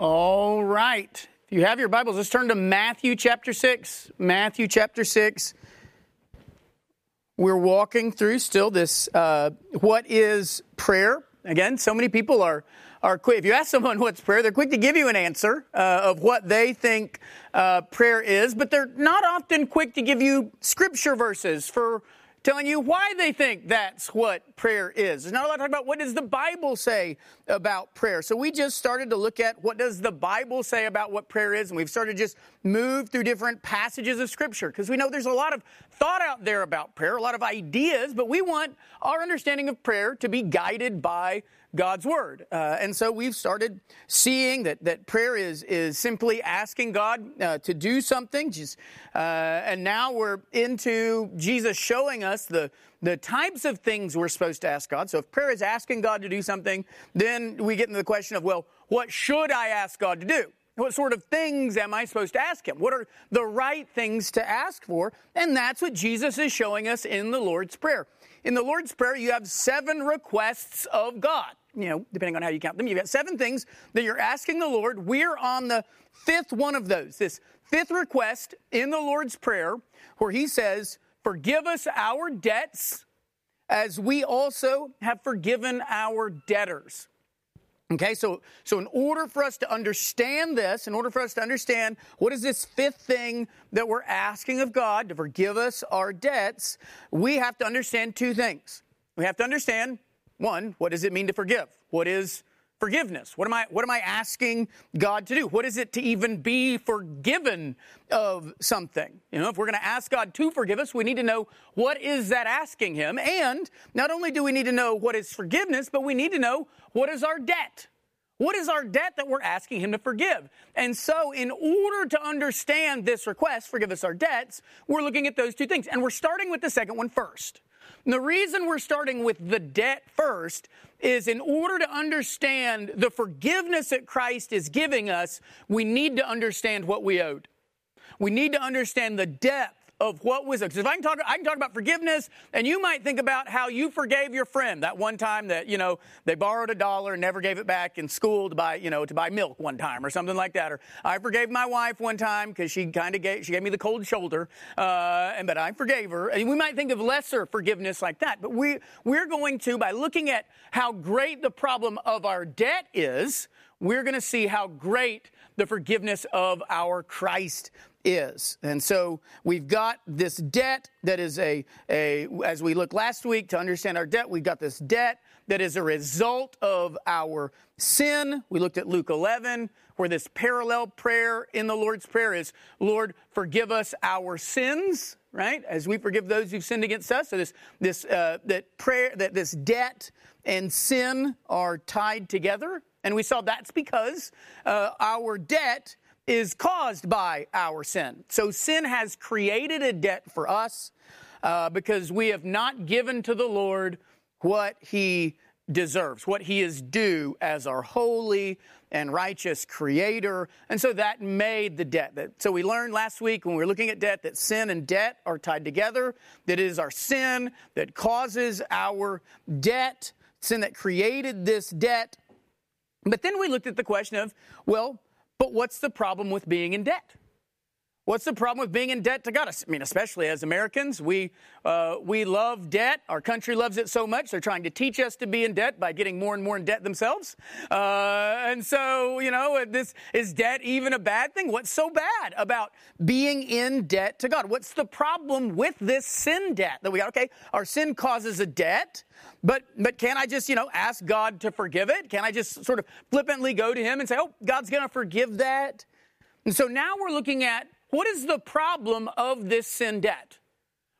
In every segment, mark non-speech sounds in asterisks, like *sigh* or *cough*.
All right. If you have your Bibles, let's turn to Matthew chapter 6. Matthew chapter 6. We're walking through still this uh, what is prayer. Again, so many people are, are quick. If you ask someone *laughs* what's prayer, they're quick to give you an answer uh, of what they think uh, prayer is, but they're not often quick to give you scripture verses for telling you why they think that's what prayer is. There's not a lot of talk about what does the Bible say about prayer. So we just started to look at what does the Bible say about what prayer is, and we've started to just move through different passages of Scripture because we know there's a lot of thought out there about prayer, a lot of ideas, but we want our understanding of prayer to be guided by God's word. Uh, and so we've started seeing that, that prayer is, is simply asking God uh, to do something. Just, uh, and now we're into Jesus showing us the, the types of things we're supposed to ask God. So if prayer is asking God to do something, then we get into the question of, well, what should I ask God to do? What sort of things am I supposed to ask him? What are the right things to ask for? And that's what Jesus is showing us in the Lord's Prayer. In the Lord's Prayer, you have seven requests of God. You know, depending on how you count them, you've got seven things that you're asking the Lord. We're on the fifth one of those. This fifth request in the Lord's Prayer, where He says, Forgive us our debts as we also have forgiven our debtors. Okay, so, so in order for us to understand this, in order for us to understand what is this fifth thing that we're asking of God to forgive us our debts, we have to understand two things. We have to understand, one, what does it mean to forgive? What is forgiveness? What am I, what am I asking God to do? What is it to even be forgiven of something? You know, if we're going to ask God to forgive us, we need to know what is that asking Him. And not only do we need to know what is forgiveness, but we need to know what is our debt. What is our debt that we're asking him to forgive? And so, in order to understand this request, forgive us our debts, we're looking at those two things. And we're starting with the second one first. And the reason we're starting with the debt first is in order to understand the forgiveness that Christ is giving us, we need to understand what we owed. We need to understand the depth of what was it? because if I can talk, I can talk about forgiveness, and you might think about how you forgave your friend that one time that you know they borrowed a dollar and never gave it back in school to buy you know to buy milk one time or something like that. Or I forgave my wife one time because she kind of gave she gave me the cold shoulder, uh, and but I forgave her. And we might think of lesser forgiveness like that, but we we're going to by looking at how great the problem of our debt is, we're going to see how great the forgiveness of our Christ is. And so we've got this debt that is a, a, as we looked last week to understand our debt, we've got this debt that is a result of our sin. We looked at Luke 11, where this parallel prayer in the Lord's Prayer is, Lord, forgive us our sins, right? As we forgive those who've sinned against us. So this, this, uh, that prayer, that this debt and sin are tied together. And we saw that's because uh, our debt is caused by our sin. So sin has created a debt for us uh, because we have not given to the Lord what he deserves, what he is due as our holy and righteous creator. And so that made the debt. That, so we learned last week when we were looking at debt that sin and debt are tied together, that it is our sin that causes our debt, sin that created this debt. But then we looked at the question of, well, but what's the problem with being in debt? What's the problem with being in debt to God? I mean, especially as Americans, we, uh, we love debt. Our country loves it so much, they're trying to teach us to be in debt by getting more and more in debt themselves. Uh, and so, you know, this is debt even a bad thing? What's so bad about being in debt to God? What's the problem with this sin debt that we got? Okay, our sin causes a debt. But but can I just, you know, ask God to forgive it? Can I just sort of flippantly go to him and say, "Oh, God's going to forgive that?" And so now we're looking at what is the problem of this sin debt?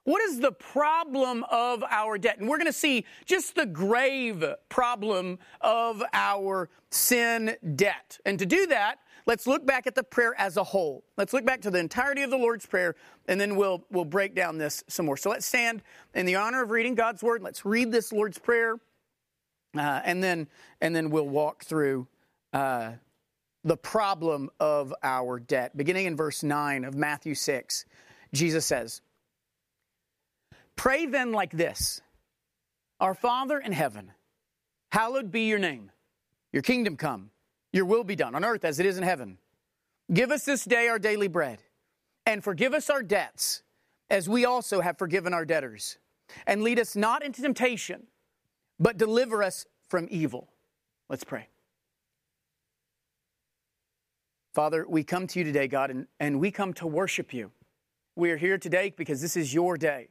What is the problem of our debt? And we're going to see just the grave problem of our sin debt. And to do that, let's look back at the prayer as a whole. Let's look back to the entirety of the Lord's Prayer, and then we'll, we'll break down this some more. So let's stand in the honor of reading God's Word. Let's read this Lord's Prayer, uh, and, then, and then we'll walk through uh, the problem of our debt. Beginning in verse 9 of Matthew 6, Jesus says, Pray then like this Our Father in heaven, hallowed be your name. Your kingdom come. Your will be done on earth as it is in heaven. Give us this day our daily bread, and forgive us our debts, as we also have forgiven our debtors. And lead us not into temptation, but deliver us from evil. Let's pray. Father, we come to you today, God, and, and we come to worship you. We are here today because this is your day.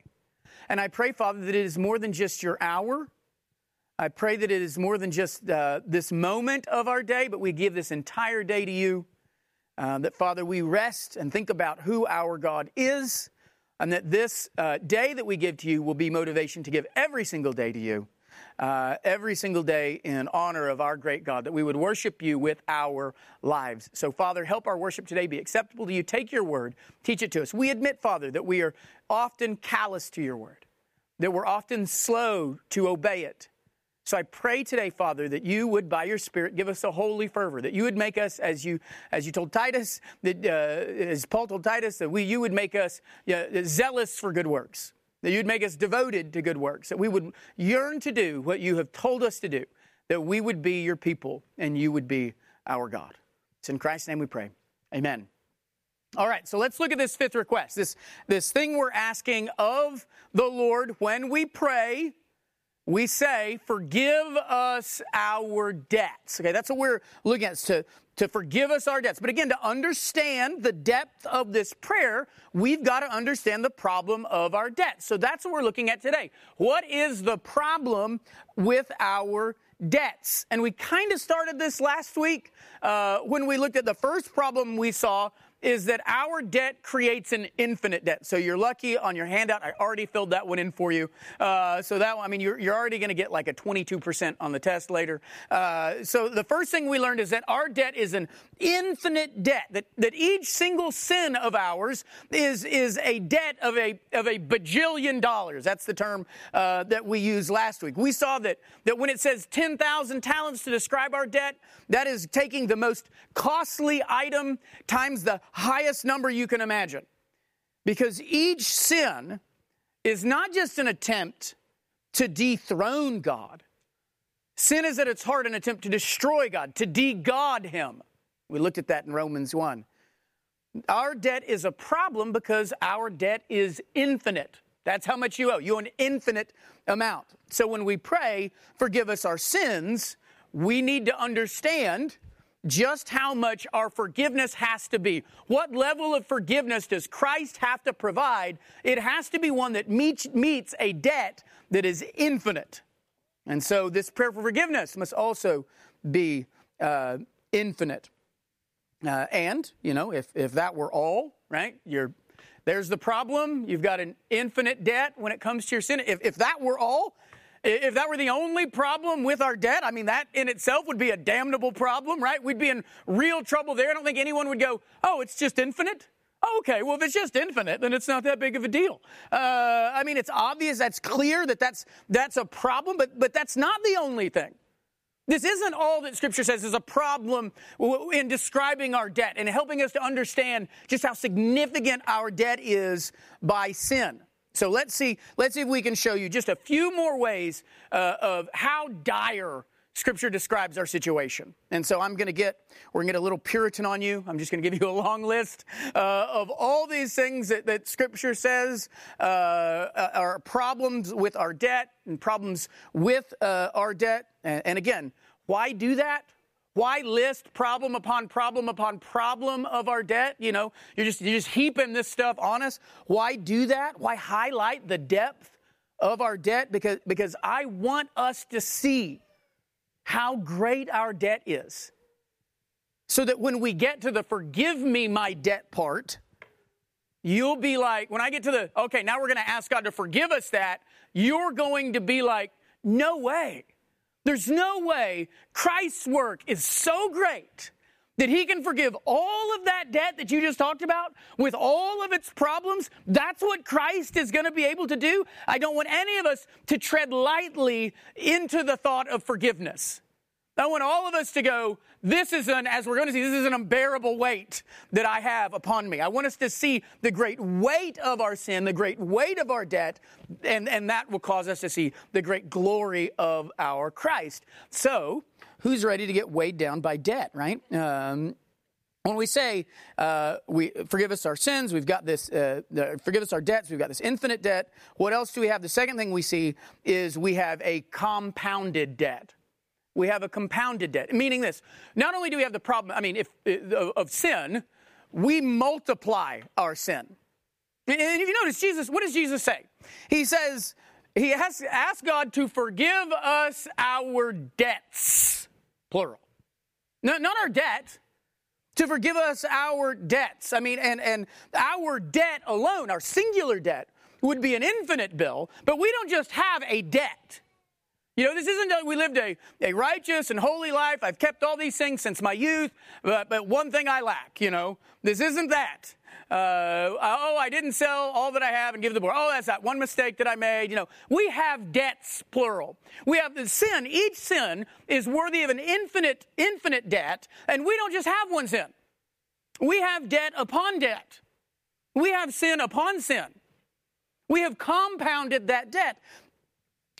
And I pray, Father, that it is more than just your hour. I pray that it is more than just uh, this moment of our day, but we give this entire day to you. Uh, that, Father, we rest and think about who our God is, and that this uh, day that we give to you will be motivation to give every single day to you, uh, every single day in honor of our great God, that we would worship you with our lives. So, Father, help our worship today be acceptable to you. Take your word, teach it to us. We admit, Father, that we are often callous to your word, that we're often slow to obey it. So I pray today, Father, that you would, by your Spirit, give us a holy fervor, that you would make us, as you as you told Titus, that uh, as Paul told Titus, that we you would make us zealous for good works, that you'd make us devoted to good works, that we would yearn to do what you have told us to do, that we would be your people and you would be our God. It's in Christ's name we pray. Amen. All right, so let's look at this fifth request. This, this thing we're asking of the Lord when we pray we say, forgive us our debts. Okay, that's what we're looking at, to, to forgive us our debts. But again, to understand the depth of this prayer, we've got to understand the problem of our debt. So that's what we're looking at today. What is the problem with our debts? And we kind of started this last week uh, when we looked at the first problem we saw is that our debt creates an infinite debt. So you're lucky on your handout. I already filled that one in for you. Uh, so that one, I mean, you're, you're already going to get like a 22% on the test later. Uh, so the first thing we learned is that our debt is an infinite debt. That, that each single sin of ours is, is a debt of a, of a bajillion dollars. That's the term uh, that we used last week. We saw that, that when it says 10,000 talents to describe our debt, that is taking the most costly item times the highest number you can imagine. Because each sin is not just an attempt to dethrone God. Sin is at its heart an attempt to destroy God, to de-God Him. We looked at that in Romans 1. Our debt is a problem because our debt is infinite. That's how much you owe. You owe an infinite amount. So when we pray, forgive us our sins, we need to understand just how much our forgiveness has to be. What level of forgiveness does Christ have to provide? It has to be one that meets, meets a debt that is infinite. And so this prayer for forgiveness must also be uh, infinite. Uh, and, you know, if, if that were all, right, you're, there's the problem. You've got an infinite debt when it comes to your sin. If, if that were all, if that were the only problem with our debt, I mean, that in itself would be a damnable problem, right? We'd be in real trouble there. I don't think anyone would go, oh, it's just infinite. Okay, well, if it's just infinite, then it's not that big of a deal. Uh, I mean, it's obvious, that's clear that that's, that's a problem, but, but that's not the only thing. This isn't all that Scripture says is a problem in describing our debt and helping us to understand just how significant our debt is by sin. So let's see, let's see if we can show you just a few more ways uh, of how dire Scripture describes our situation. And so I'm going to get, we're going to get a little Puritan on you. I'm just going to give you a long list uh, of all these things that, that Scripture says uh, are problems with our debt and problems with uh, our debt. And, and again, why do that? Why list problem upon problem upon problem of our debt? You know, you're just, you're just heaping this stuff on us. Why do that? Why highlight the depth of our debt? Because, because I want us to see how great our debt is. So that when we get to the forgive me my debt part, you'll be like, when I get to the, okay, now we're going to ask God to forgive us that, you're going to be like, no way. There's no way Christ's work is so great that he can forgive all of that debt that you just talked about with all of its problems. That's what Christ is going to be able to do. I don't want any of us to tread lightly into the thought of forgiveness. I want all of us to go, this is an, as we're going to see, this is an unbearable weight that I have upon me. I want us to see the great weight of our sin, the great weight of our debt, and, and that will cause us to see the great glory of our Christ. So, who's ready to get weighed down by debt, right? Um, when we say uh, we forgive us our sins, we've got this uh, the, forgive us our debts, we've got this infinite debt. What else do we have? The second thing we see is we have a compounded debt. We have a compounded debt, meaning this: not only do we have the problem, I mean, if uh, of sin, we multiply our sin. And if you notice, Jesus, what does Jesus say? He says he has asked God to forgive us our debts, plural. No, not our debt to forgive us our debts. I mean, and, and our debt alone, our singular debt, would be an infinite bill, but we don't just have a debt. You know, this isn't that we lived a, a righteous and holy life. I've kept all these things since my youth, but, but one thing I lack, you know. This isn't that. Uh, oh, I didn't sell all that I have and give the poor. Oh, that's that one mistake that I made. You know, we have debts, plural. We have the sin. Each sin is worthy of an infinite, infinite debt, and we don't just have one sin. We have debt upon debt. We have sin upon sin. We have compounded that debt.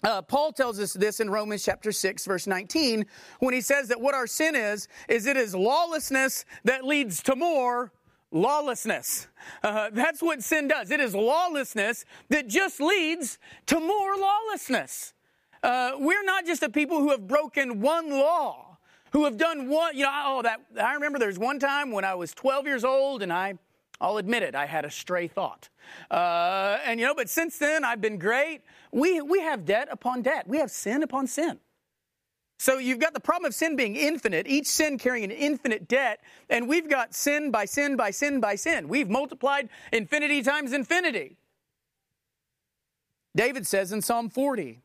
Uh, Paul tells us this in Romans chapter 6, verse 19, when he says that what our sin is, is it is lawlessness that leads to more lawlessness. Uh, that's what sin does. It is lawlessness that just leads to more lawlessness. Uh, we're not just a people who have broken one law, who have done one, you know, oh, that, I remember there's one time when I was 12 years old and I, I'll admit it, I had a stray thought. Uh, and, you know, but since then I've been great. We, we have debt upon debt. We have sin upon sin. So you've got the problem of sin being infinite, each sin carrying an infinite debt, and we've got sin by sin by sin by sin. We've multiplied infinity times infinity. David says in Psalm 40,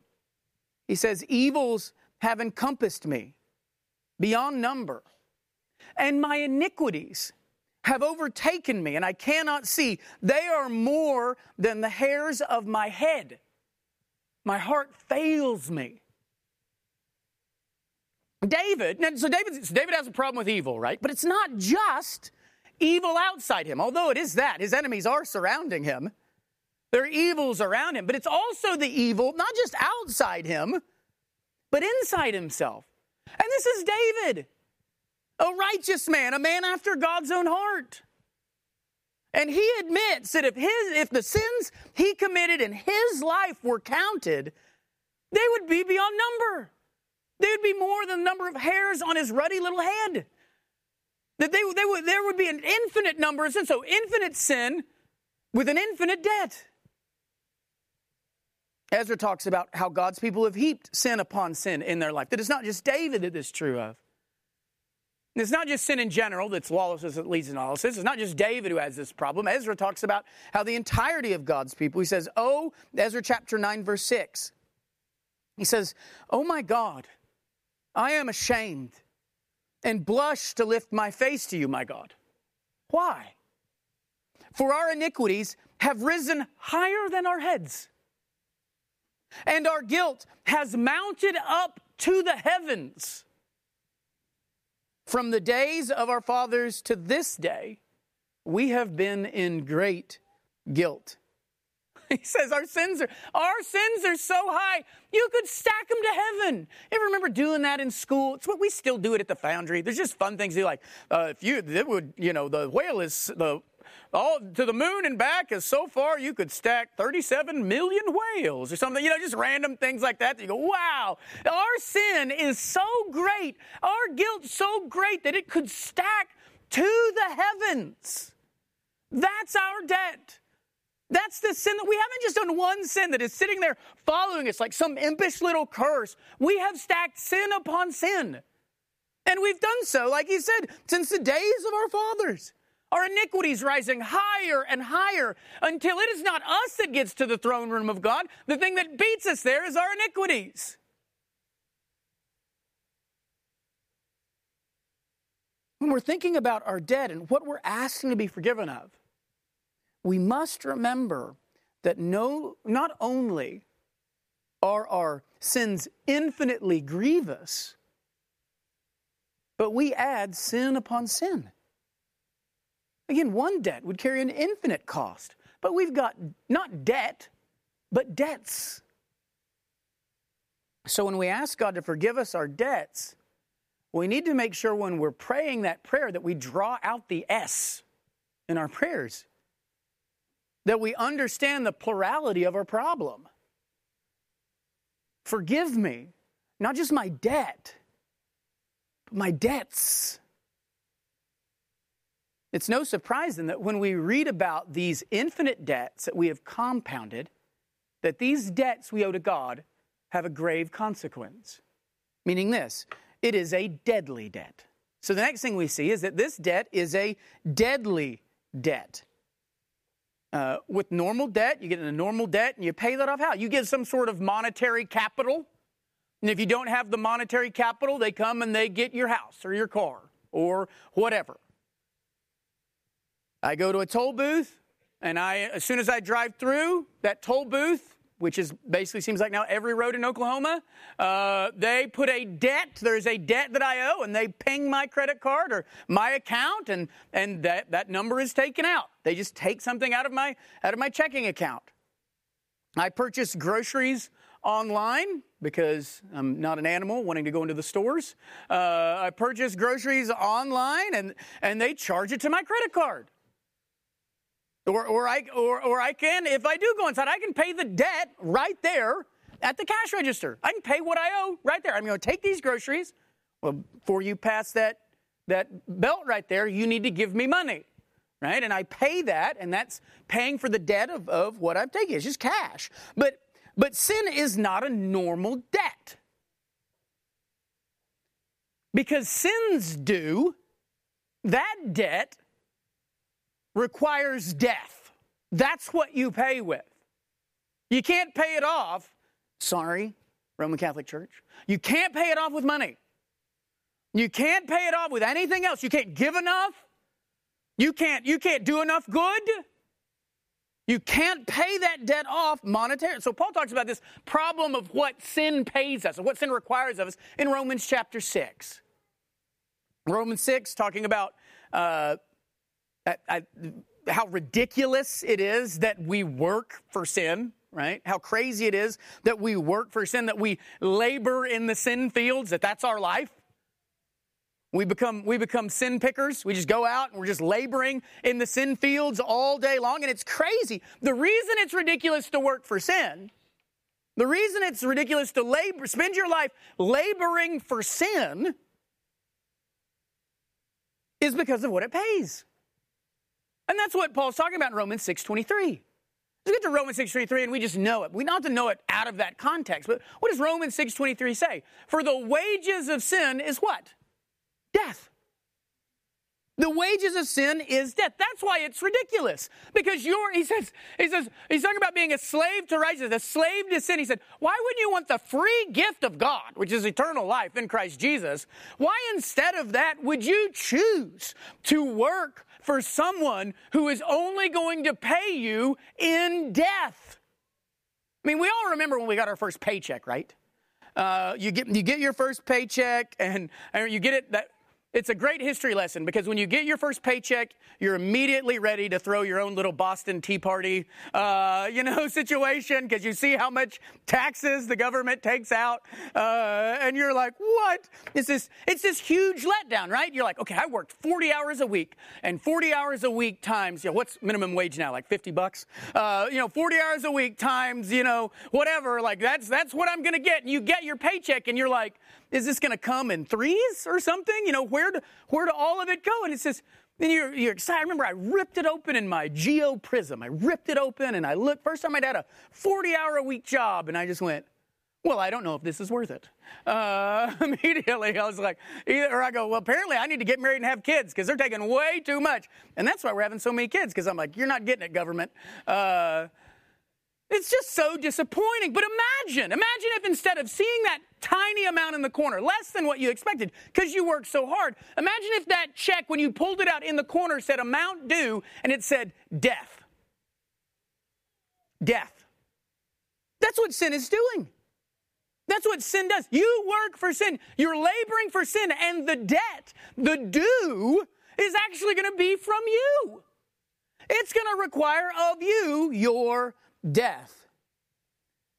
he says, Evils have encompassed me beyond number, and my iniquities have overtaken me, and I cannot see. They are more than the hairs of my head. My heart fails me. David, so David, so David has a problem with evil, right? But it's not just evil outside him, although it is that. His enemies are surrounding him. There are evils around him, but it's also the evil, not just outside him, but inside himself. And this is David, a righteous man, a man after God's own heart. And he admits that if his if the sins he committed in his life were counted, they would be beyond number. They would be more than the number of hairs on his ruddy little head. That they, they would, there would be an infinite number of sins. So infinite sin with an infinite debt. Ezra talks about how God's people have heaped sin upon sin in their life. That it's not just David that this is true of. It's not just sin in general that's lawlessness that leads to lawlessness. It's not just David who has this problem. Ezra talks about how the entirety of God's people, he says, Oh, Ezra chapter 9, verse 6. He says, Oh my God, I am ashamed and blush to lift my face to you, my God. Why? For our iniquities have risen higher than our heads, and our guilt has mounted up to the heavens. From the days of our fathers to this day, we have been in great guilt. *laughs* He says our sins are our sins are so high you could stack them to heaven. You ever remember doing that in school? It's what we still do it at the foundry. There's just fun things to do, like uh, if you it would you know the whale is the all to the moon and back is so far you could stack 37 million whales or something. You know, just random things like that. that you go, wow, our sin is so great, our guilt so great that it could stack to the heavens. That's our debt. That's the sin that we haven't just done one sin that is sitting there following us like some impish little curse. We have stacked sin upon sin. And we've done so, like he said, since the days of our fathers. Our iniquities rising higher and higher until it is not us that gets to the throne room of God. The thing that beats us there is our iniquities. When we're thinking about our debt and what we're asking to be forgiven of, we must remember that no, not only are our sins infinitely grievous, but we add sin upon sin. Again, one debt would carry an infinite cost, but we've got not debt, but debts. So when we ask God to forgive us our debts, we need to make sure when we're praying that prayer that we draw out the S in our prayers, that we understand the plurality of our problem. Forgive me, not just my debt, but my debts. It's no surprise then that when we read about these infinite debts that we have compounded, that these debts we owe to God have a grave consequence. Meaning this, it is a deadly debt. So the next thing we see is that this debt is a deadly debt. Uh, with normal debt, you get in a normal debt and you pay that off how? You get some sort of monetary capital. And if you don't have the monetary capital, they come and they get your house or your car or whatever. I go to a toll booth, and I, as soon as I drive through that toll booth, which is basically seems like now every road in Oklahoma, uh, they put a debt. There's a debt that I owe, and they ping my credit card or my account, and and that that number is taken out. They just take something out of my out of my checking account. I purchase groceries online because I'm not an animal wanting to go into the stores. Uh, I purchase groceries online, and and they charge it to my credit card. Or, or, I, or, or I can, if I do go inside, I can pay the debt right there at the cash register. I can pay what I owe right there. I'm going to take these groceries. Well, before you pass that, that belt right there, you need to give me money, right? And I pay that, and that's paying for the debt of, of what I'm taking. It's just cash. But, but sin is not a normal debt. Because sins do, that debt requires death. That's what you pay with. You can't pay it off. Sorry, Roman Catholic Church. You can't pay it off with money. You can't pay it off with anything else. You can't give enough. You can't, you can't do enough good. You can't pay that debt off monetarily. So Paul talks about this problem of what sin pays us, or what sin requires of us in Romans chapter 6. Romans 6, talking about uh, I, how ridiculous it is that we work for sin, right? How crazy it is that we work for sin, that we labor in the sin fields, that that's our life. We become, we become sin pickers. We just go out and we're just laboring in the sin fields all day long. And it's crazy. The reason it's ridiculous to work for sin, the reason it's ridiculous to labor, spend your life laboring for sin, is because of what it pays. And that's what Paul's talking about in Romans 6.23. We get to Romans 6.23 and we just know it. We don't have to know it out of that context. But what does Romans 6.23 say? For the wages of sin is what? Death. The wages of sin is death. That's why it's ridiculous. Because you're, he says, he says, he's talking about being a slave to righteousness, a slave to sin. He said, why wouldn't you want the free gift of God, which is eternal life in Christ Jesus? Why instead of that would you choose to work for someone who is only going to pay you in death. I mean, we all remember when we got our first paycheck, right? Uh, you get you get your first paycheck, and, and you get it that it's a great history lesson because when you get your first paycheck, you're immediately ready to throw your own little Boston Tea Party, uh, you know, *laughs* situation because you see how much taxes the government takes out, uh, and you're like, "What is this?" It's this huge letdown, right? You're like, "Okay, I worked 40 hours a week, and 40 hours a week times, you know, what's minimum wage now? Like 50 bucks? Uh, you know, 40 hours a week times, you know, whatever. Like that's that's what I'm gonna get." And you get your paycheck, and you're like is this going to come in threes or something? You know, where do, where do all of it go? And it says, then you're, you're excited. I remember I ripped it open in my Geo Prizm. I ripped it open and I looked. First time I'd had a 40 hour a week job, and I just went, well, I don't know if this is worth it. Uh, *laughs* immediately, I was like, either, or I go, well, apparently I need to get married and have kids because they're taking way too much. And that's why we're having so many kids because I'm like, you're not getting it, government. Uh, it's just so disappointing. But imagine, imagine if instead of seeing that tiny amount in the corner, less than what you expected because you worked so hard, imagine if that check, when you pulled it out in the corner, said amount due and it said death. Death. That's what sin is doing. That's what sin does. You work for sin. You're laboring for sin, and the debt, the due, is actually going to be from you. It's going to require of you your death.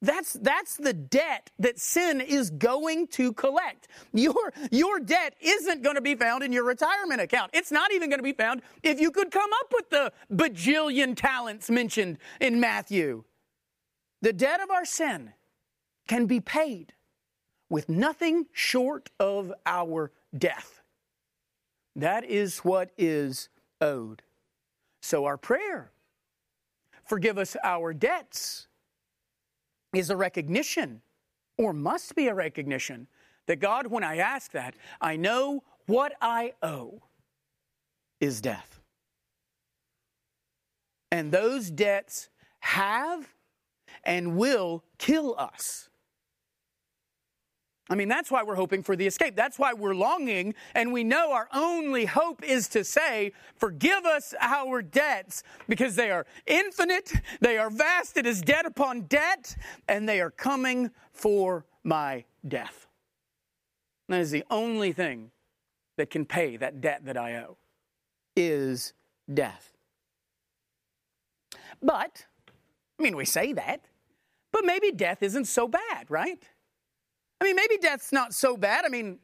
That's, that's the debt that sin is going to collect. Your, your debt isn't going to be found in your retirement account. It's not even going to be found if you could come up with the bajillion talents mentioned in Matthew. The debt of our sin can be paid with nothing short of our death. That is what is owed. So, our prayer, forgive us our debts is a recognition, or must be a recognition, that God, when I ask that, I know what I owe is death. And those debts have and will kill us. I mean, that's why we're hoping for the escape. That's why we're longing, and we know our only hope is to say, Forgive us our debts, because they are infinite, they are vast, it is debt upon debt, and they are coming for my death. That is the only thing that can pay that debt that I owe, is death. But, I mean, we say that, but maybe death isn't so bad, right? I mean, maybe death's not so bad. I mean,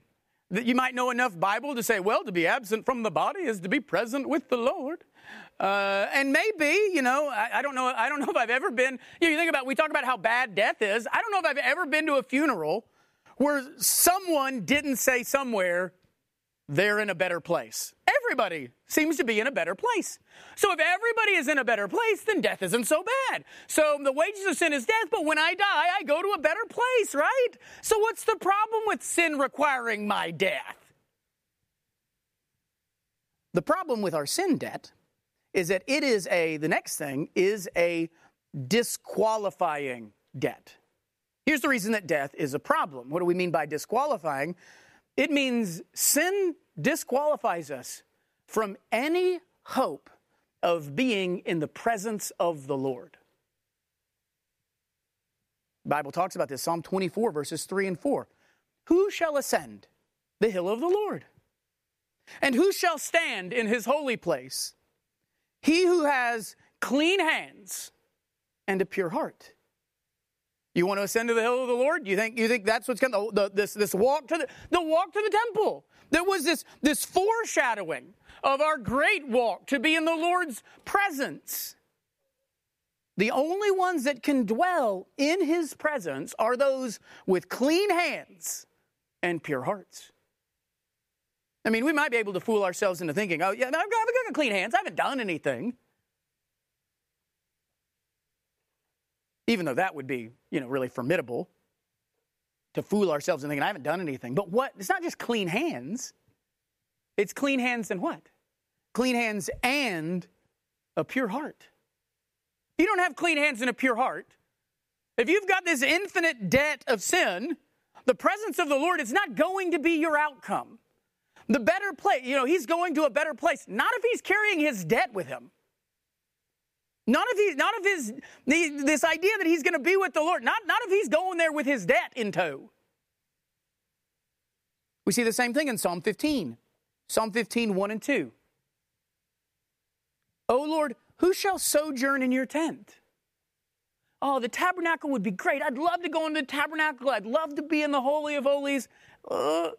that you might know enough Bible to say, well, to be absent from the body is to be present with the Lord. Uh, and maybe, you know, I, I, don't know. I don't *laughs* know if I've ever been. You, know, you think about. We talk about how bad death is. I don't know if I've ever been to a funeral where someone didn't say somewhere, "They're in a better place." Everybody seems to be in a better place. So if everybody is in a better place, then death isn't so bad. So the wages of sin is death, but when I die, I go to a better place, right? So what's the problem with sin requiring my death? The problem with our sin debt is that it is a, the next thing is a disqualifying debt. Here's the reason that death is a problem. What do we mean by disqualifying? It means sin disqualifies us from any hope of being in the presence of the Lord. The Bible talks about this Psalm 24 verses 3 and 4. Who shall ascend the hill of the Lord? And who shall stand in his holy place? He who has clean hands and a pure heart. You want to ascend to the hill of the Lord? You think you think that's what's going to the, this this walk to the the walk to the temple? There was this this foreshadowing of our great walk to be in the Lord's presence. The only ones that can dwell in his presence are those with clean hands and pure hearts. I mean, we might be able to fool ourselves into thinking, oh, yeah, I've got, I've got clean hands. I haven't done anything. Even though that would be, you know, really formidable to fool ourselves into thinking, I haven't done anything. But what? It's not just clean hands. It's clean hands and what? Clean hands and a pure heart. You don't have clean hands and a pure heart, if you've got this infinite debt of sin, the presence of the Lord is not going to be your outcome. The better place, you know, he's going to a better place, not if he's carrying his debt with him. Not if he's not if his this idea that he's going to be with the Lord. Not not if he's going there with his debt in tow. We see the same thing in Psalm 15. Psalm 15, 1 and 2. Oh Lord, who shall sojourn in your tent? Oh, the tabernacle would be great. I'd love to go into the tabernacle. I'd love to be in the Holy of Holies. Uh,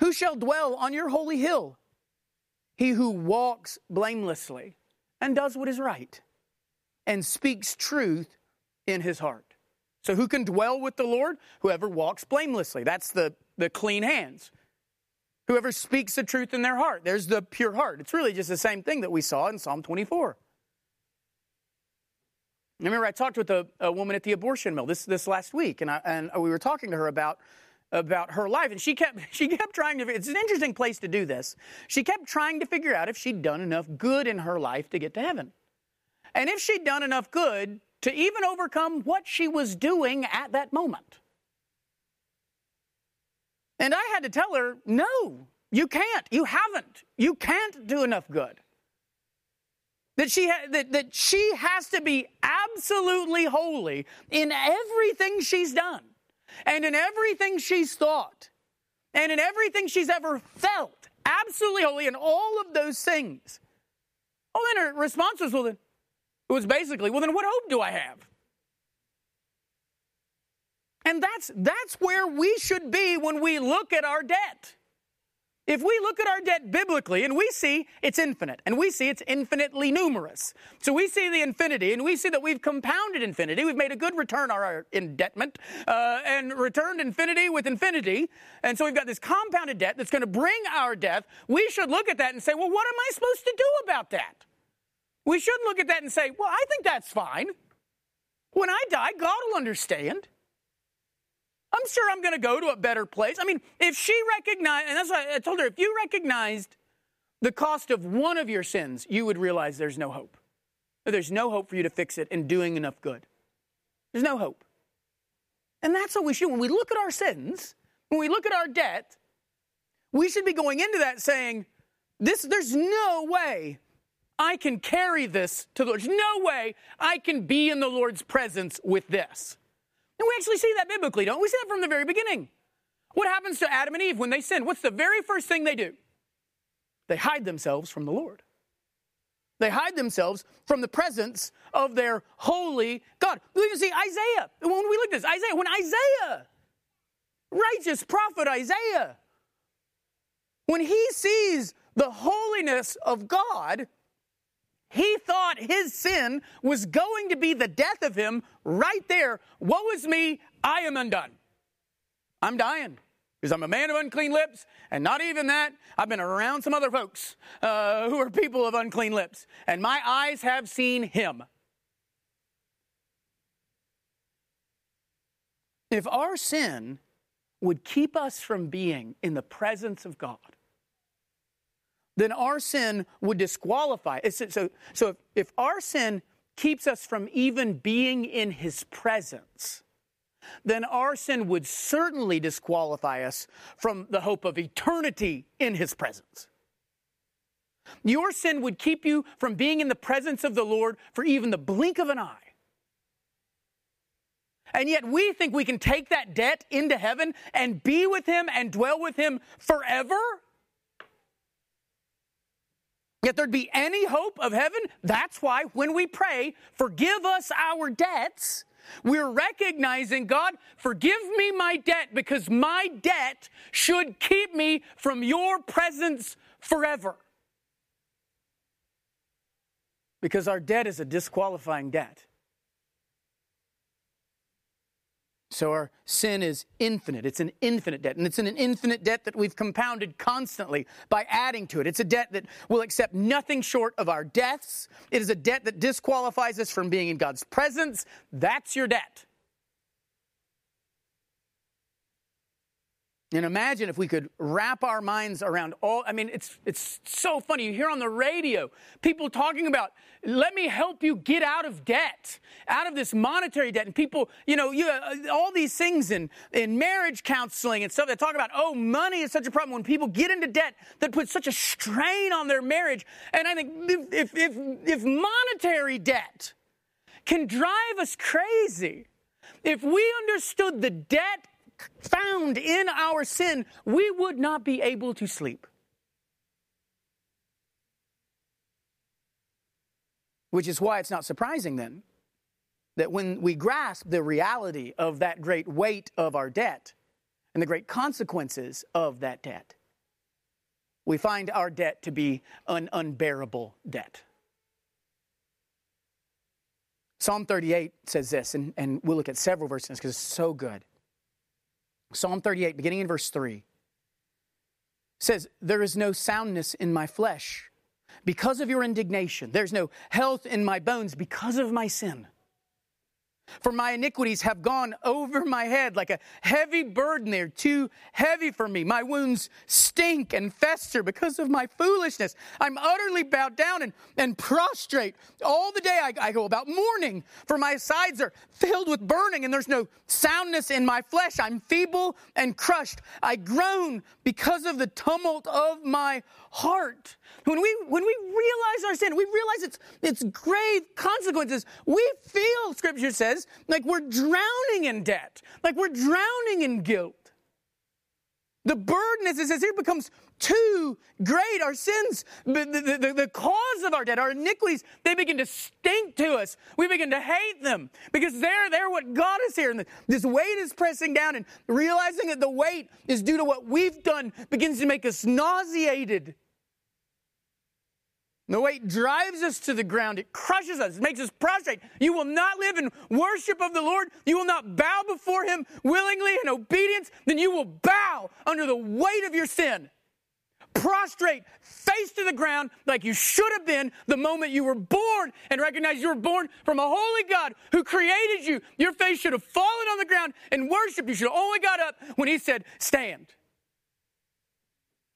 who shall dwell on your holy hill? He who walks blamelessly and does what is right and speaks truth in his heart. So, who can dwell with the Lord? Whoever walks blamelessly. That's the, the clean hands. Whoever speaks the truth in their heart. There's the pure heart. It's really just the same thing that we saw in Psalm 24. I remember I talked with a, a woman at the abortion mill this, this last week, and, I, and we were talking to her about, about her life, and she kept, *laughs* she kept trying to, it's an interesting place to do this. She kept trying to figure out if she'd done enough good in her life to get to heaven. And if she'd done enough good to even overcome what she was doing at that moment. And I had to tell her, no, you can't. You haven't. You can't do enough good. That she, ha- that, that she has to be absolutely holy in everything she's done, and in everything she's thought, and in everything she's ever felt. Absolutely holy in all of those things. Oh, then her response was, well, then, it was basically, well, then what hope do I have? And that's, that's where we should be when we look at our debt. If we look at our debt biblically and we see it's infinite and we see it's infinitely numerous. So we see the infinity and we see that we've compounded infinity. We've made a good return on our indebtment uh, and returned infinity with infinity. And so we've got this compounded debt that's going to bring our death. We should look at that and say, well, what am I supposed to do about that? We should look at that and say, well, I think that's fine. When I die, God will understand. I'm sure I'm going to go to a better place. I mean, if she recognized, and that's why I told her, if you recognized the cost of one of your sins, you would realize there's no hope. There's no hope for you to fix it in doing enough good. There's no hope. And that's what we should. When we look at our sins, when we look at our debt, we should be going into that saying, this, there's no way I can carry this to the Lord. There's no way I can be in the Lord's presence with this. And we actually see that biblically, don't we? see that from the very beginning. What happens to Adam and Eve when they sin? What's the very first thing they do? They hide themselves from the Lord. They hide themselves from the presence of their holy God. We even see Isaiah. When we look at this, Isaiah, when Isaiah, righteous prophet Isaiah, when he sees the holiness of God, he thought his sin was going to be the death of him right there. Woe is me, I am undone. I'm dying because I'm a man of unclean lips, and not even that, I've been around some other folks uh, who are people of unclean lips, and my eyes have seen him. If our sin would keep us from being in the presence of God, then our sin would disqualify. So, so if, if our sin keeps us from even being in his presence, then our sin would certainly disqualify us from the hope of eternity in his presence. Your sin would keep you from being in the presence of the Lord for even the blink of an eye. And yet we think we can take that debt into heaven and be with him and dwell with him forever? Yet there'd be any hope of heaven. That's why when we pray, forgive us our debts, we're recognizing, God, forgive me my debt because my debt should keep me from your presence forever. Because our debt is a disqualifying debt. So our sin is infinite. It's an infinite debt. And it's an infinite debt that we've compounded constantly by adding to it. It's a debt that will accept nothing short of our deaths. It is a debt that disqualifies us from being in God's presence. That's your debt. And imagine if we could wrap our minds around all, I mean, it's, it's so funny. You hear on the radio people talking about, let me help you get out of debt, out of this monetary debt. And people, you know, you, uh, all these things in, in marriage counseling and stuff that talk about, oh, money is such a problem. When people get into debt, that puts such a strain on their marriage. And I think if, if, if monetary debt can drive us crazy, if we understood the debt found in our sin, we would not be able to sleep. Which is why it's not surprising then that when we grasp the reality of that great weight of our debt and the great consequences of that debt, we find our debt to be an unbearable debt. Psalm 38 says this, and, and we'll look at several verses because it's so good. Psalm 38, beginning in verse 3, says, There is no soundness in my flesh because of your indignation. There's no health in my bones because of my sin. For my iniquities have gone over my head like a heavy burden. They're too heavy for me. My wounds stink and fester because of my foolishness. I'm utterly bowed down and, and prostrate. All the day I, I go about mourning, for my sides are filled with burning, and there's no soundness in my flesh. I'm feeble and crushed. I groan because of the tumult of my heart. When we, when we realize our sin, we realize its, its grave consequences, we feel, Scripture says, like we're drowning in debt, like we're drowning in guilt. The burden, as it says here, becomes too great. Our sins, the, the, the, the, cause of our debt, our iniquities, they begin to stink to us. We begin to hate them because they're, they're what God is here. And this weight is pressing down, and realizing that the weight is due to what we've done begins to make us nauseated. The weight drives us to the ground. It crushes us. It makes us prostrate. You will not live in worship of the Lord. You will not bow before Him willingly in obedience. Then you will bow under the weight of your sin. Prostrate, face to the ground, like you should have been the moment you were born, and recognize you were born from a holy God who created you. Your face should have fallen on the ground and worship. You should have only got up when He said, Stand.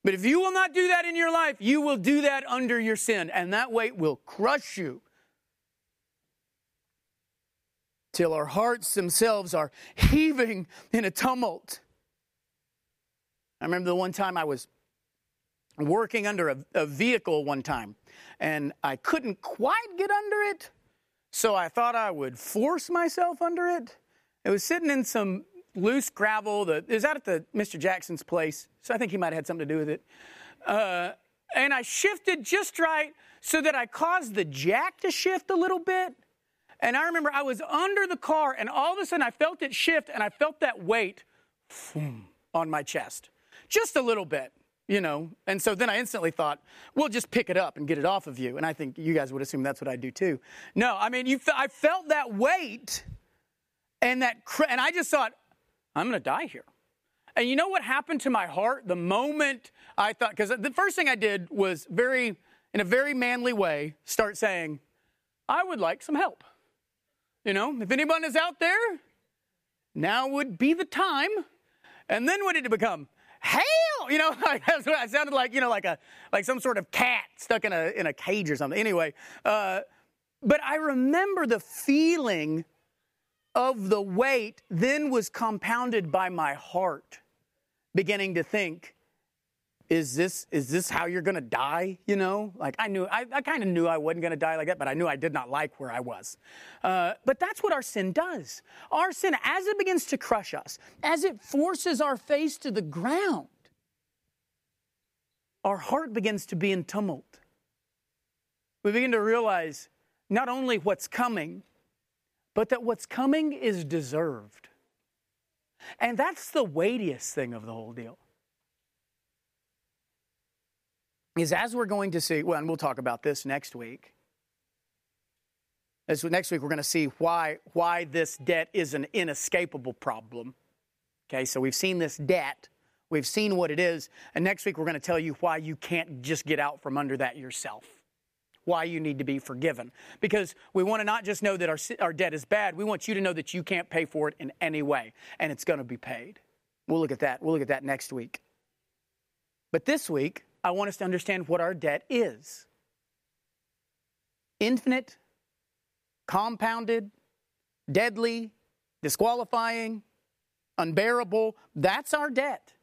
But if you will not do that in your life, you will do that under your sin, and that weight will crush you till our hearts themselves are heaving in a tumult. I remember the one time I was working under a, a, vehicle one time, and I couldn't quite get under it, so I thought I would force myself under it. It was sitting in some loose gravel. The, is that at the Mr. Jackson's place? So I think he might have had something to do with it. Uh, and I shifted just right so that I caused the jack to shift a little bit. And I remember I was under the car, and all of a sudden I felt it shift, and I felt that weight on my chest, just a little bit, you know. And so then I instantly thought, we'll just pick it up and get it off of you. And I think you guys would assume that's what I do too. No, I mean, you, I felt that weight, and that, and I just thought, I'm going to die here. And you know what happened to my heart the moment I thought, because the first thing I did was very, in a very manly way, start saying, I would like some help. You know, if anyone is out there, now would be the time. And then what did it become? Hail! You know, *laughs* that's what I sounded like, you know, like a like some sort of cat stuck in a in a cage or something. Anyway, uh, but I remember the feeling of the weight then was compounded by my heart beginning to think, is this is this how you're to die you know? Like i knew i, I kind of knew i wasn't to die like that but i knew i did not like where i was. Uh, but that's what our sin does. Our sin as it begins to crush us as it forces our face to the ground our heart begins to be in tumult. We begin to realize not only what's coming but that what's coming is deserved. And that's the weightiest thing of the whole deal. Is as we're going to see, well, and we'll talk about this next week. As next week, we're going to see why, why this debt is an inescapable problem. Okay, so we've seen this debt, we've seen what it is, and next week we're going to tell you why you can't just get out from under that yourself why you need to be forgiven. Because we want to not just know that our, our debt is bad, we want you to know that you can't pay for it in any way, and it's going to be paid. We'll look at that. We'll look at that next week. But this week, I want us to understand what our debt is infinite, compounded, deadly, disqualifying, unbearable. That's our debt.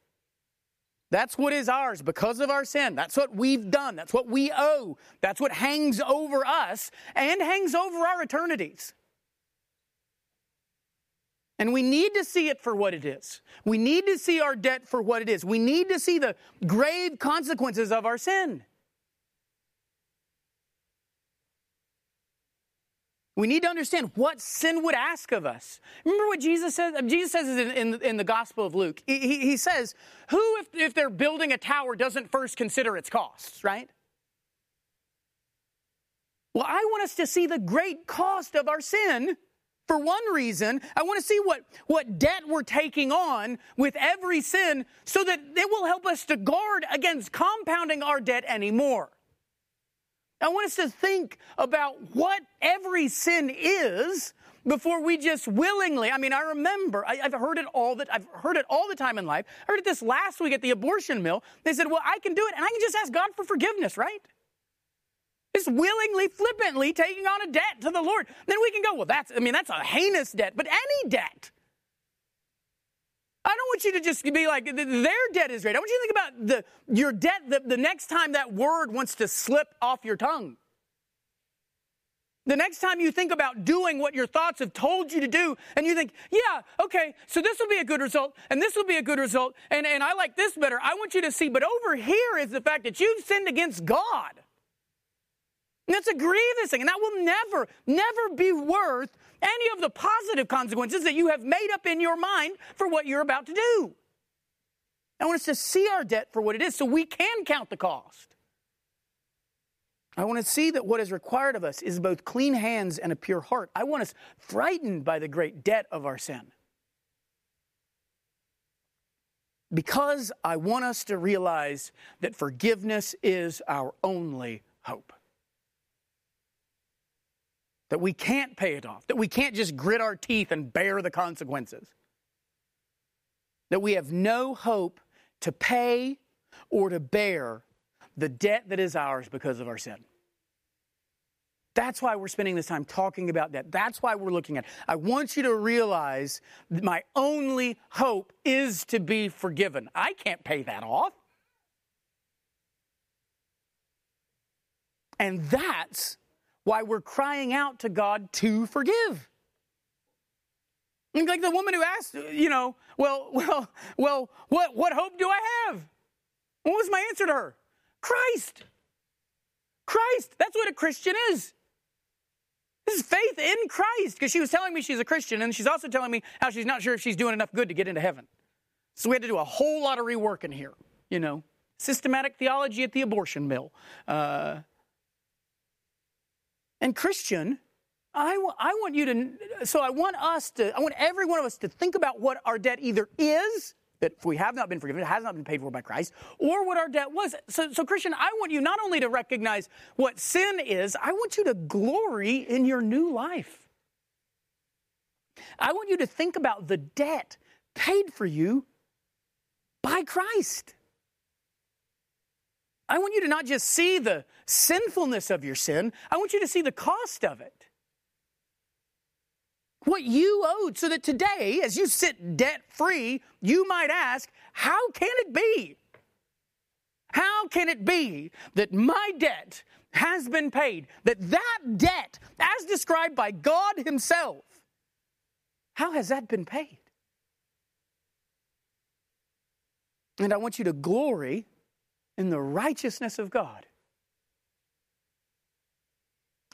That's what is ours because of our sin. That's what we've done. That's what we owe. That's what hangs over us and hangs over our eternities. And we need to see it for what it is. We need to see our debt for what it is. We need to see the grave consequences of our sin. We need to understand what sin would ask of us. Remember what Jesus says? Jesus says in, in, in the Gospel of Luke. He, he says, Who, if, if they're building a tower, doesn't first consider its costs, right? Well, I want us to see the great cost of our sin for one reason. I want to see what, what debt we're taking on with every sin so that it will help us to guard against compounding our debt anymore. I want us to think about what every sin is before we just willingly. I mean, I remember I, have heard it all that I've heard it all the time in life. I heard it this last week at the abortion mill. They said, "Well, I can do it, and I can just ask God for forgiveness, right?" Just willingly, flippantly taking on a debt to the Lord. Then we can go, well, that's, I mean, that's a heinous debt, but any debt. I don't want you to just be like, their debt is great. I want you to think about the, your debt the, the next time that word wants to slip off your tongue. The next time you think about doing what your thoughts have told you to do, and you think, yeah, okay, so this will be a good result, and this will be a good result, and, and I like this better, I want you to see, but over here is the fact that you've sinned against God. And that's a grievous thing, and that will never, never be worth any of the positive consequences that you have made up in your mind for what you're about to do. I want us to see our debt for what it is so we can count the cost. I want to see that what is required of us is both clean hands and a pure heart. I want us frightened by the great debt of our sin. Because I want us to realize that forgiveness is our only hope. That we can't pay it off, that we can't just grit our teeth and bear the consequences. That we have no hope to pay or to bear the debt that is ours because of our sin. That's why we're spending this time talking about that. That's why we're looking at it. I want you to realize that my only hope is to be forgiven. I can't pay that off. And that's why we're crying out to God to forgive. Like the woman who asked, you know, well, *laughs* well, well, what, what hope do I have? What was my answer to her? Christ. Christ. That's what a Christian is. This is faith in Christ because she was telling me she's a Christian and she's also telling me how she's not sure if she's doing enough good to get into heaven. So we had to do a whole lot of reworking here, you know. Systematic theology at the abortion mill. Uh, and Christian, I, w- I want you to, so I want us to, I want every one of us to think about what our debt either is that if we have not been forgiven, it has not been paid for by Christ, or what our debt was. So, so, Christian, I want you not only to recognize what sin is, I want you to glory in your new life. I want you to think about the debt paid for you by Christ. I want you to not just see the sinfulness of your sin, I want you to see the cost of it what you owed, so that today, as you sit debt free, you might ask, How can it be? How can it be that my debt has been paid? That that debt, as described by God Himself, how has that been paid? And I want you to glory in the righteousness of God.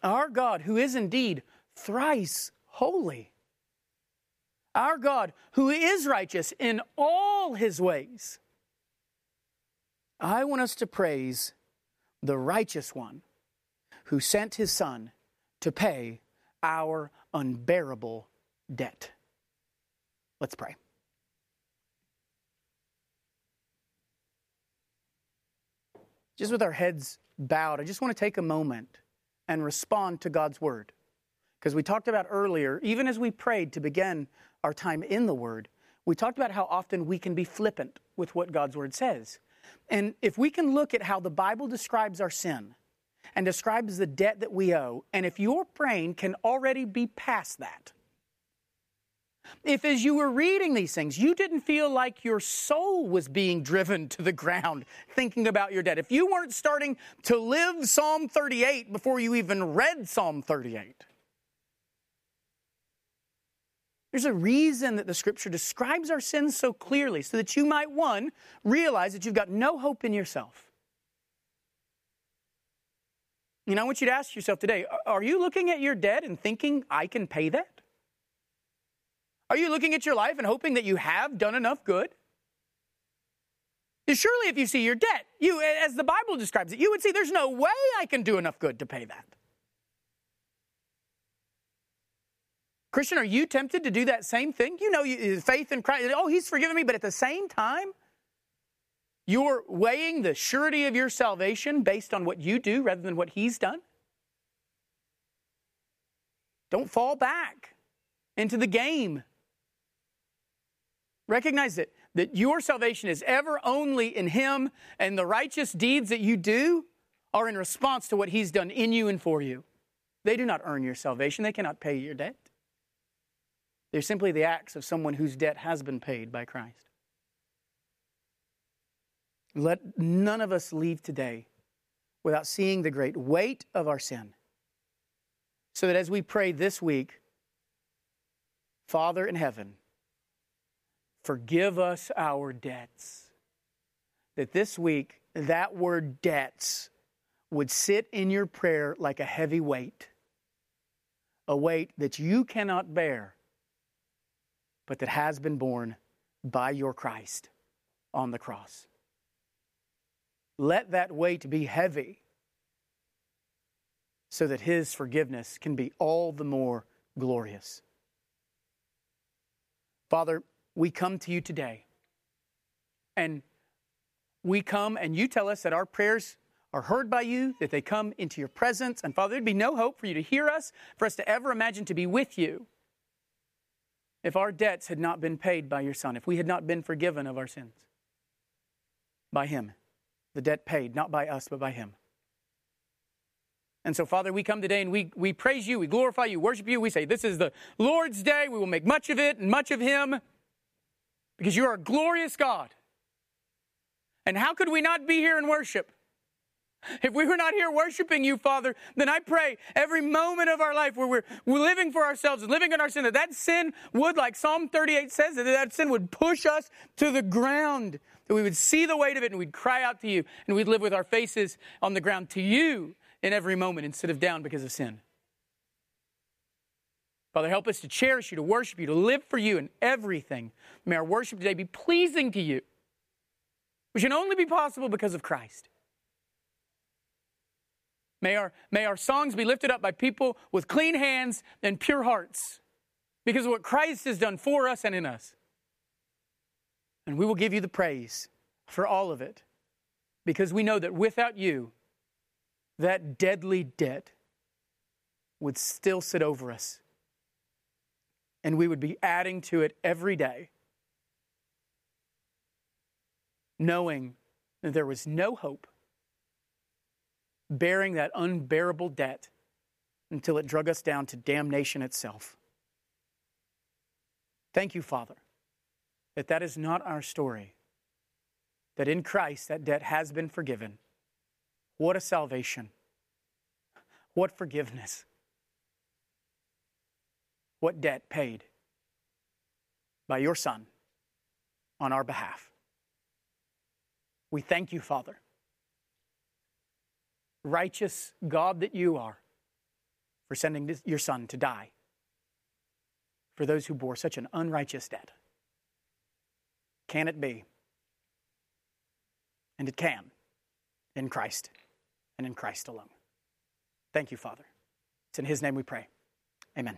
Our God, who is indeed thrice holy. Our God, who is righteous in all his ways. I want us to praise the righteous one who sent his son to pay our unbearable debt. Let's pray. Just with our heads bowed, I just want to take a moment and respond to God's word. Because we talked about earlier, even as we prayed to begin our time in the Word, we talked about how often we can be flippant with what God's Word says. And if we can look at how the Bible describes our sin and describes the debt that we owe, and if your brain can already be past that, if as you were reading these things, you didn't feel like your soul was being driven to the ground thinking about your debt, if you weren't starting to live Psalm 38 before you even read Psalm 38, there's a reason that the scripture describes our sins so clearly so that you might, one, realize that you've got no hope in yourself. You know, I want you to ask yourself today are you looking at your debt and thinking, I can pay that? Are you looking at your life and hoping that you have done enough good? Surely, if you see your debt, you, as the Bible describes it, you would see there's no way I can do enough good to pay that. Christian, are you tempted to do that same thing? You know, you, faith in Christ, oh, he's forgiven me, but at the same time, you're weighing the surety of your salvation based on what you do rather than what he's done? Don't fall back into the game. Recognize that, that your salvation is ever only in him, and the righteous deeds that you do are in response to what he's done in you and for you. They do not earn your salvation, they cannot pay your debt. They're simply the acts of someone whose debt has been paid by Christ. Let none of us leave today without seeing the great weight of our sin, So that as we pray this week, Father in heaven, forgive us our debts. That this week, that word debts would sit in your prayer like a heavy weight, a weight that you cannot bear, but that has been borne by your Christ on the cross. Let that weight be heavy so that his forgiveness can be all the more glorious. Father, we come to you today and we come and you tell us that our prayers are heard by you, that they come into your presence. And Father, there'd be no hope for you to hear us, for us to ever imagine to be with you if our debts had not been paid by your Son, if we had not been forgiven of our sins by Him. The debt paid, not by us, but by Him. And so, Father, we come today and we, we praise you, we glorify you, worship you. We say, This is the Lord's day. We will make much of it and much of Him because you are a glorious God. And how could we not be here and worship? If we were not here worshiping you, Father, then I pray every moment of our life where we're, we're living for ourselves and living in our sin, that that sin would, like Psalm 38 says, that that sin would push us to the ground, that we would see the weight of it and we'd cry out to you and we'd live with our faces on the ground to you in every moment instead of down because of sin. Father, help us to cherish you, to worship you, to live for you in everything. May our worship today be pleasing to you, which can only be possible because of Christ. May our, may our songs be lifted up by people with clean hands and pure hearts because of what Christ has done for us and in us. And we will give you the praise for all of it because we know that without you, that deadly debt would still sit over us. And we would be adding to it every day, knowing that there was no hope bearing that unbearable debt until it drug us down to damnation itself. Thank you, Father, that that is not our story. That in Christ that debt has been forgiven. What a salvation. What forgiveness. What debt paid by your Son on our behalf. We thank you, Father, righteous God that you are, for sending your Son to die for those who bore such an unrighteous debt. Can it be? And it can in Christ and in Christ alone. Thank you, Father. It's in His name we pray. Amen.